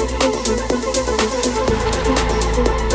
Thank you.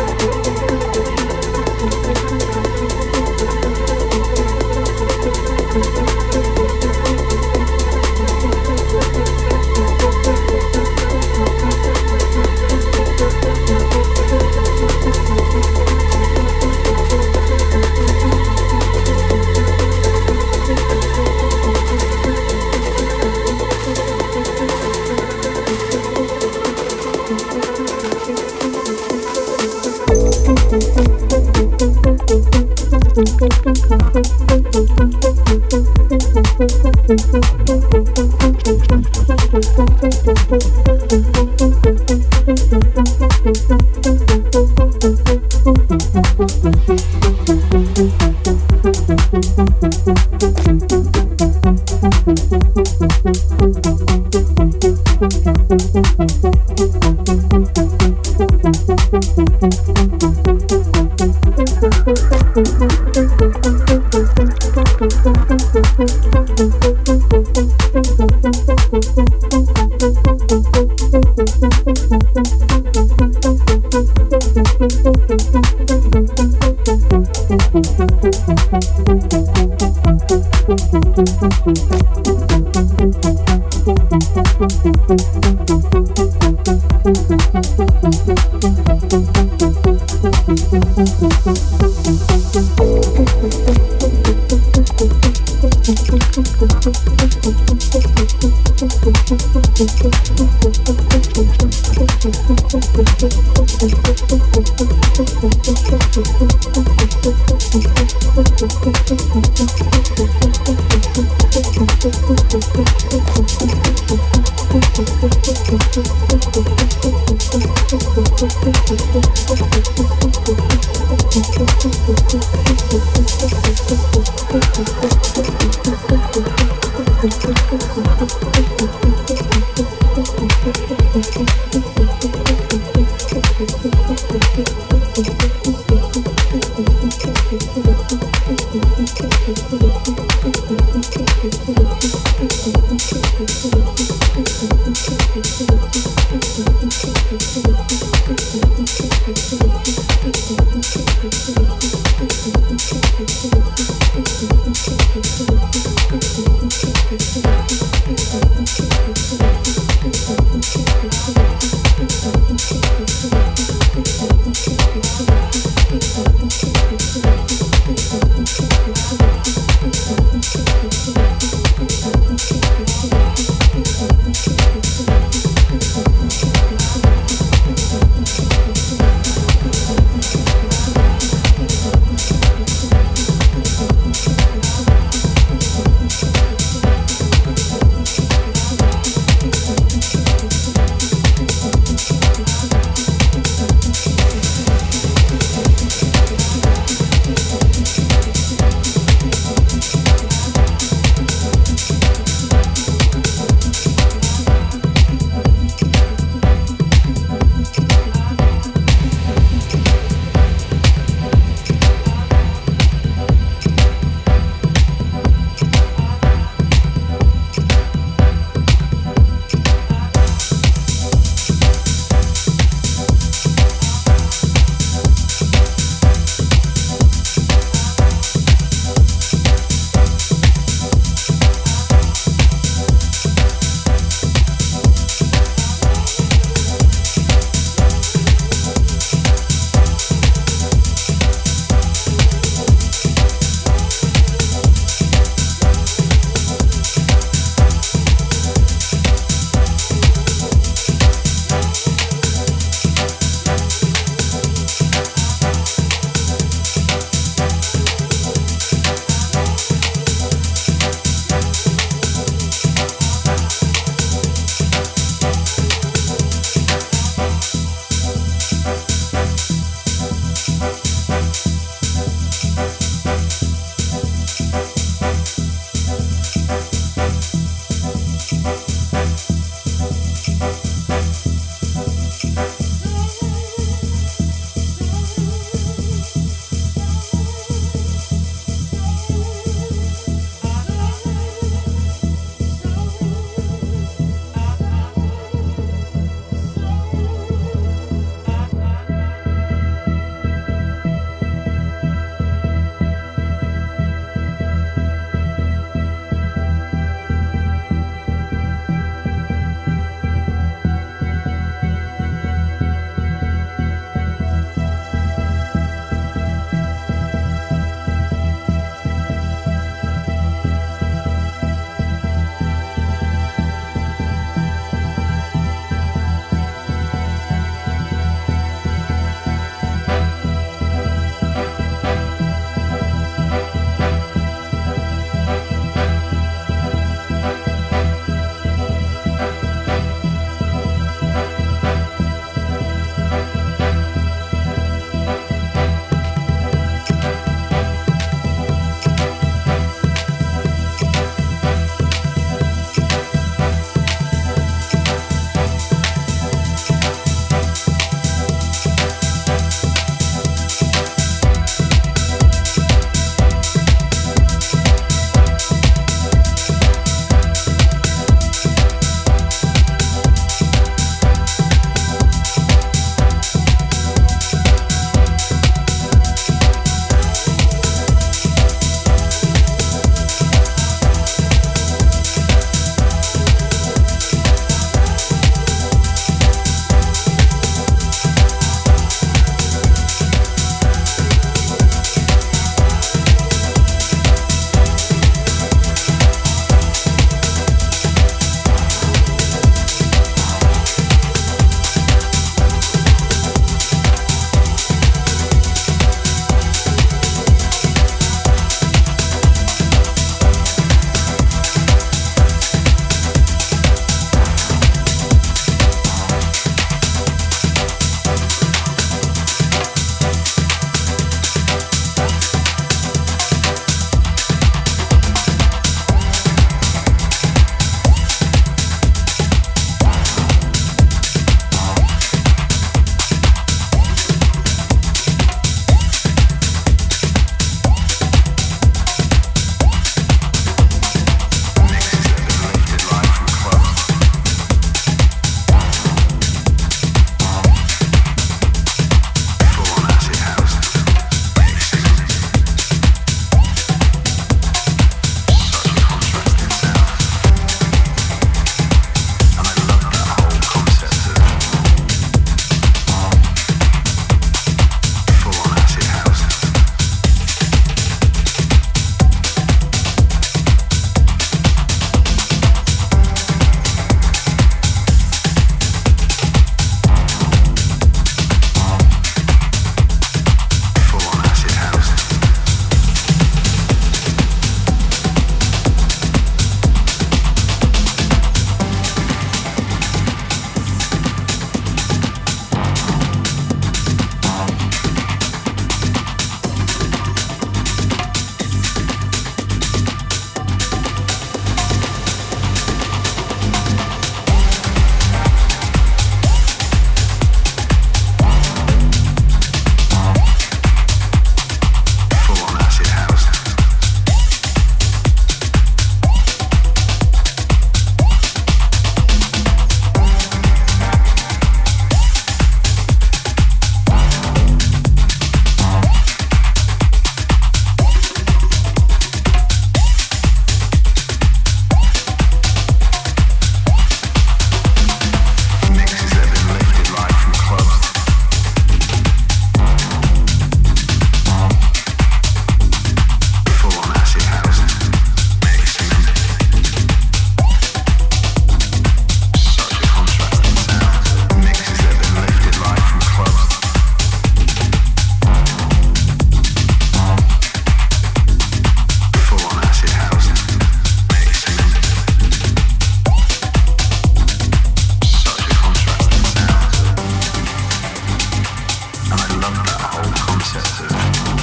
einander auch Konzerte.